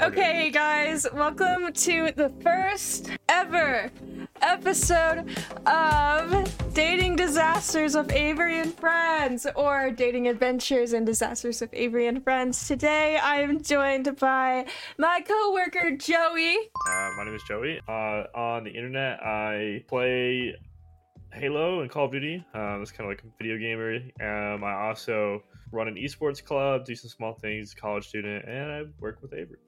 Okay, guys, welcome to the first ever episode of Dating Disasters of Avery and Friends, or Dating Adventures and Disasters of Avery and Friends. Today, I am joined by my coworker Joey. Uh, my name is Joey. Uh, on the internet, I play Halo and Call of Duty. Um, it's kind of like a video gamer. Um, I also run an esports club, do some small things, college student, and I work with Avery.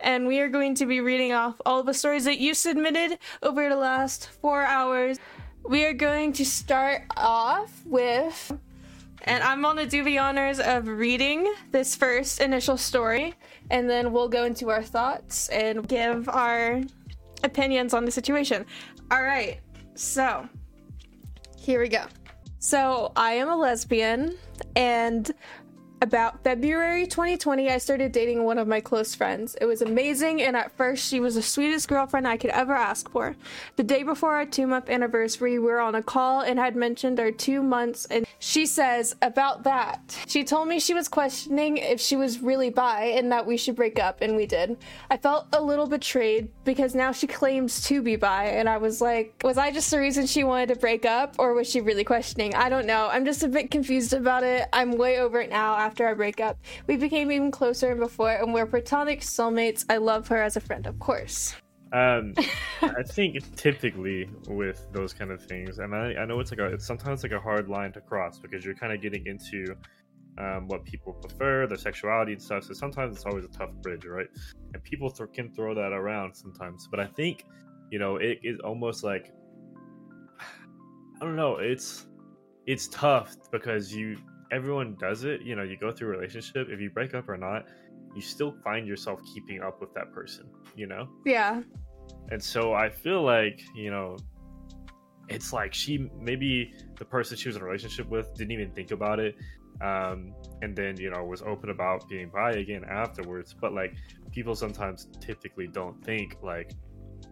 And we are going to be reading off all the stories that you submitted over the last four hours. We are going to start off with, and I'm going to do the honors of reading this first initial story, and then we'll go into our thoughts and give our opinions on the situation. All right, so here we go. So, I am a lesbian, and about February 2020, I started dating one of my close friends. It was amazing, and at first, she was the sweetest girlfriend I could ever ask for. The day before our two month anniversary, we were on a call and had mentioned our two months, and she says about that. She told me she was questioning if she was really bi and that we should break up, and we did. I felt a little betrayed because now she claims to be bi, and I was like, was I just the reason she wanted to break up, or was she really questioning? I don't know. I'm just a bit confused about it. I'm way over it now after our breakup. We became even closer than before, and we're platonic soulmates. I love her as a friend, of course. Um, I think typically with those kind of things, and I, I know it's like a, it's sometimes like a hard line to cross because you're kind of getting into um, what people prefer, their sexuality and stuff. So sometimes it's always a tough bridge, right? And people th- can throw that around sometimes. But I think, you know, it is almost like I don't know. It's it's tough because you everyone does it. You know, you go through a relationship. If you break up or not, you still find yourself keeping up with that person. You know. Yeah. And so I feel like you know, it's like she maybe the person she was in a relationship with didn't even think about it. Um, and then you know was open about being bi again afterwards but like people sometimes typically don't think like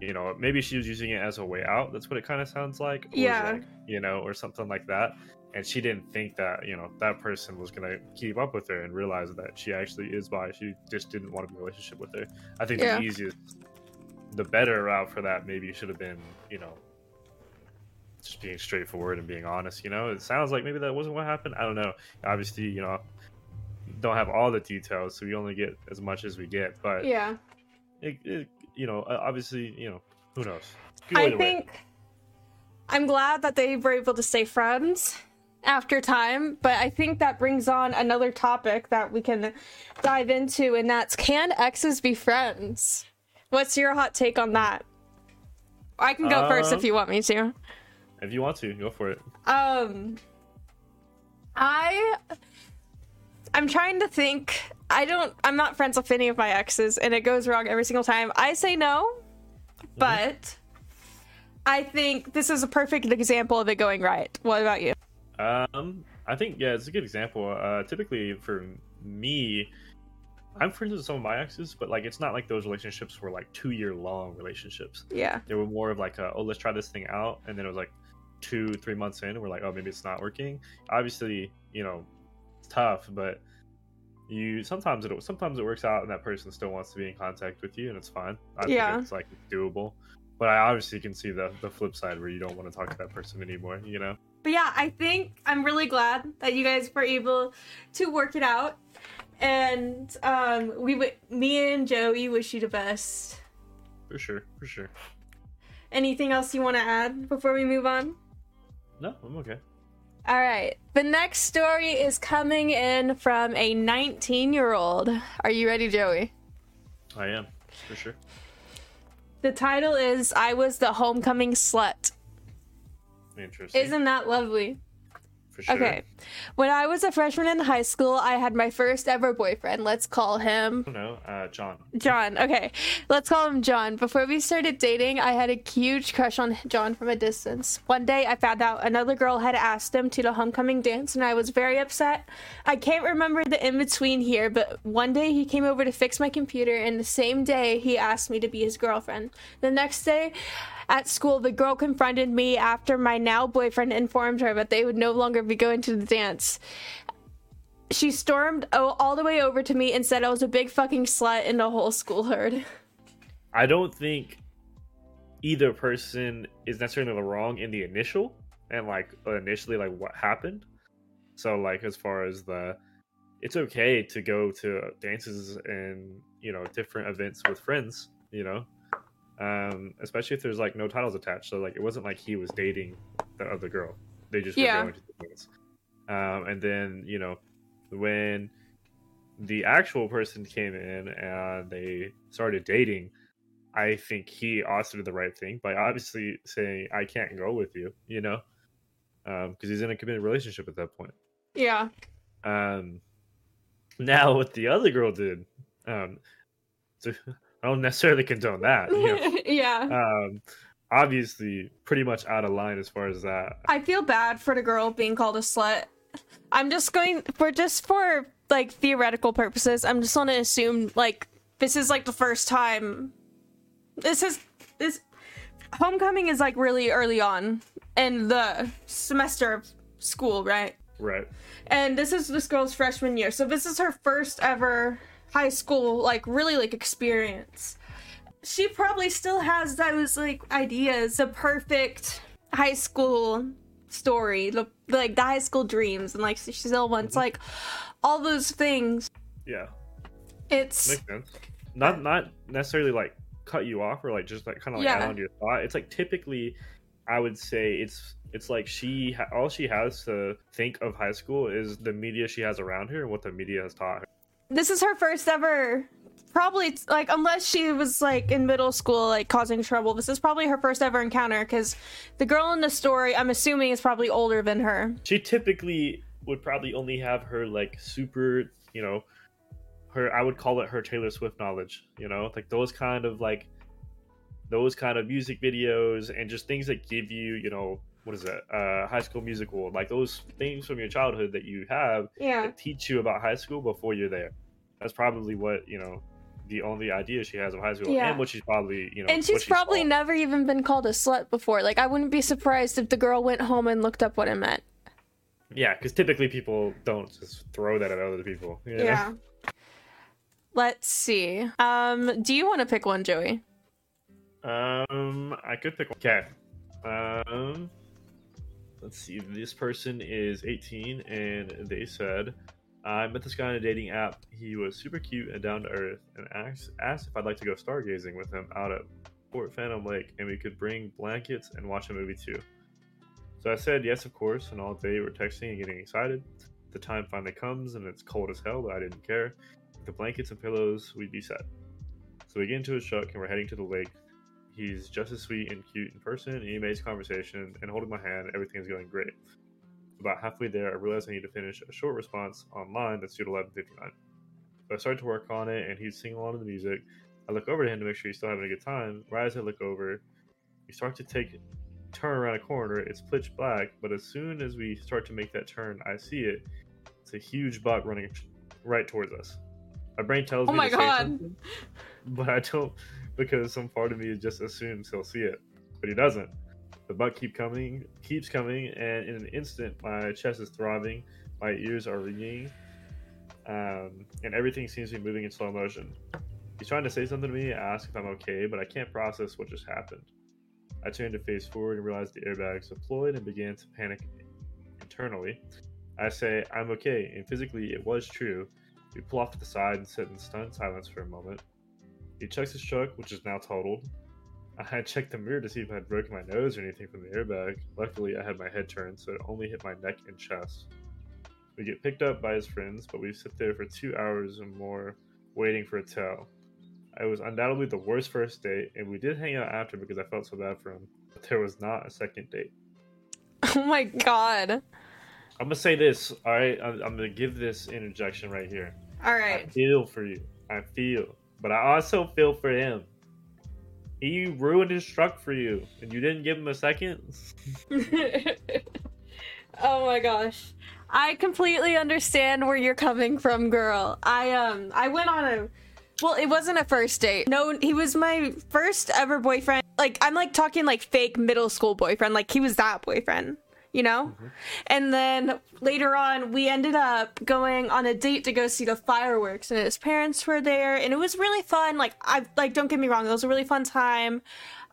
you know maybe she was using it as a way out that's what it kind of sounds like Yeah. like, you know or something like that and she didn't think that you know that person was gonna keep up with her and realize that she actually is bi. She just didn't want to be in a relationship with her. I think Yeah. the easiest the better route for that maybe should have been you know just being straightforward and being honest you know? It sounds like maybe that wasn't what happened. I don't know. Obviously you know don't have all the details so we only get as much as we get but Yeah. it, it, you know obviously you know who knows? I way. think I'm glad that they were able to stay friends after time, but I think that brings on another topic that we can dive into, and that's can exes be friends? What's your hot take on that? I can go first if Um, you want me to. if you want to go for it Um, I, I'm trying to think. I don't. I'm not friends with any of my exes, and it goes wrong every single time. I say no, but I think this is a perfect example of it going right. What about you? Um, I think yeah, it's a good example. Uh, typically for me, I'm friends with some of my exes, but like it's not like those relationships were like two year long relationships. Yeah. They were more of like, a, oh, let's try this thing out, and then it was like two, three months in, we're like, oh, maybe it's not working. Obviously, you know, it's tough, but you sometimes it sometimes it works out, and that person still wants to be in contact with you, and it's fine. I Yeah. think it's like doable. But I obviously can see the the flip side where you don't want to talk to that person anymore. You know. But yeah, I think I'm really glad that you guys were able to work it out. And um, we would, me and Joey wish you the best. For sure, for sure. Anything else you want to add before we move on? No, I'm okay. All right. The next story is coming in from a 19 year old. Are you ready, Joey? I am for sure. The title is I Was the Homecoming Slut. Interesting. Isn't that lovely? for sure. Okay. When I was a freshman in high school, I had my first ever boyfriend. Let's call him No, uh, John. John. Okay, let's call him John. Before we started dating, I had a huge crush on John from a distance. One day, I found out another girl had asked him to the homecoming dance, and I was very upset. I can't remember the in between here, but one day he came over to fix my computer, and the same day, he asked me to be his girlfriend. The next day, at school, the girl confronted me after my now boyfriend informed her that they would no longer be going to the dance. she stormed all the way over to me and said I was a big fucking slut and the whole school heard. I don't think either person is necessarily wrong in the initial and like initially like what happened. So like as far as the it's okay to go to dances and you know different events with friends, you know. Um, especially if there's like no titles attached. So like it wasn't like he was dating the other girl. They just were Yeah. going to the dance. Um, and then you know when the actual person came in and they started dating, I think he also did the right thing by obviously saying, "I can't go with you," you know, because he's in a committed relationship at that point. Yeah. Um, now what the other girl did, um, so I don't necessarily condone that. You know? yeah. um, obviously, pretty much out of line as far as that. I feel bad for the girl being called a slut. I'm just going for just for like theoretical purposes. I'm just gonna assume like this is like the first time. This is this homecoming is like really early on in the semester of school, right? Right. And this is this girl's freshman year, so this is her first ever high school like really like experience. She probably still has those like ideas, the perfect high school story, the like the high school dreams, and like she still wants mhm. like all those things. Yeah. It's Makes sense. Not not necessarily like cut you off or like just like kind of like Yeah. add on to your thought. It's like typically, I would say it's it's like she ha- all she has to think of high school is the media she has around her and what the media has taught her. This is her first ever probably like unless she was like in middle school like causing trouble this is probably her first ever encounter because the girl in the story i'm assuming is probably older than her She typically would probably only have her like super, you know, her I would call it her Taylor Swift knowledge. You know, like those kind of like those kind of music videos and just things that give you, you know, what is that? Uh, high School Musical, like those things from your childhood that you have yeah that teach you about high school before you're there. That's probably what you know. The only idea she has of high school, Yeah. and what she's probably you know, and what she's probably saw. never even been called a slut before like i wouldn't be surprised if the girl went home and looked up what it meant yeah, because typically people don't just throw that at other people. you know? let's see um do you want to pick one joey Um, I could pick one. Okay. Um, let's see. This person is 18, and they said, "I met this guy on a dating app. He was super cute and down to earth, and asked asked if I'd like to go stargazing with him out at Fort Phantom Lake, and we could bring blankets and watch a movie too." So I said yes, of course, and all day we're texting and getting excited. The time finally comes, and it's cold as hell, but I didn't care. With the blankets and pillows, we'd be set. So we get into his truck and we're heading to the lake. He's just as sweet and cute in person, and he makes conversation and holding my hand, everything's going great. About halfway there, I realized I need to finish a short response online that's due at 11:59. So I start to work on it, and he's singing along to the music. I look over to him to make sure he's still having a good time. Right as I look over, we start to take turn around a corner. It's pitch black, but as soon as we start to make that turn, I see it. It's a huge buck running right towards us. My brain tells Oh me my to say something, but I don't because some part of me just assumes he'll see it, but he doesn't. The buck keep coming, keeps coming, and in an instant, my chest is throbbing, my ears are ringing, um, and everything seems to be moving in slow motion. He's trying to say something to me, ask if I'm okay, but I can't process what just happened. I turned to face forward and realized the airbags deployed and began to panic internally. I say, I'm okay, and physically it was true. We pull off to the side and sit in stunned silence for a moment. He checks his truck, which is now totaled. I checked the mirror to see if I had broken my nose or anything from the airbag. Luckily, I had my head turned, so it only hit my neck and chest. We get picked up by his friends, but we sit there for two hours and more waiting for a tow. It was undoubtedly the worst first date, and we did hang out after because I felt so bad for him. But there was not a second date. oh my god I'm gonna say this, all right? I'm, I'm gonna give this interjection right here. All right. I feel for you. I feel, but I also feel for him. He ruined his truck for you, and you didn't give him a second. oh my gosh. I completely understand where you're coming from, girl. I um I went on a well, it wasn't a first date. No, he was my first ever boyfriend. Like I'm like talking like fake middle school boyfriend. Like he was that boyfriend. You know? And then later on, we ended up going on a date to go see the fireworks, and his parents were there, and it was really fun. Like, I like, don't get me wrong, it was a really fun time.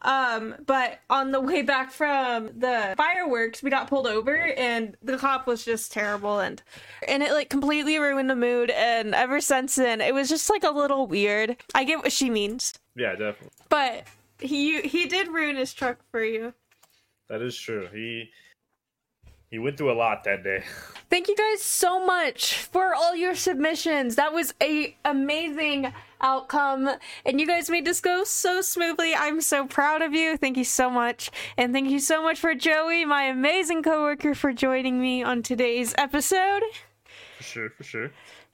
Um, but on the way back from the fireworks, we got pulled over, and the cop was just terrible, and and it like completely ruined the mood. And ever since then, it was just like a little weird. I get what she means, Yeah, definitely. but he he did ruin his truck for you. That is true. He he went through a lot that day. Thank you guys so much for all your submissions. That was a amazing outcome and you guys made this go so smoothly. I'm so proud of you. Thank you so much. And thank you so much for Joey, my amazing coworker for joining me on today's episode. For sure, for sure.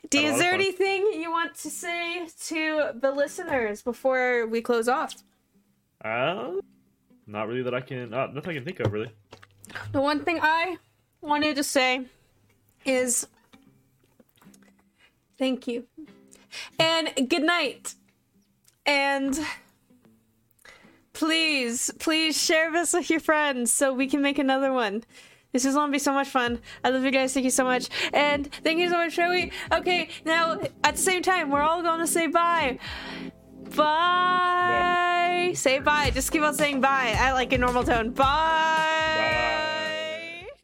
Do, a is there anything you want to say to the listeners before we close off? Uh, not really that I can. Uh, nothing I can think of really. The one thing I wanted to say is thank you and good night. And please, please share this with your friends so we can make another one. This is gonna be so much fun. I love you guys. Thank you so much. And thank you so much, Joey. Okay, now at the same time, we're all gonna say bye. Bye. Say bye. Just keep on saying bye at like a normal tone. Bye.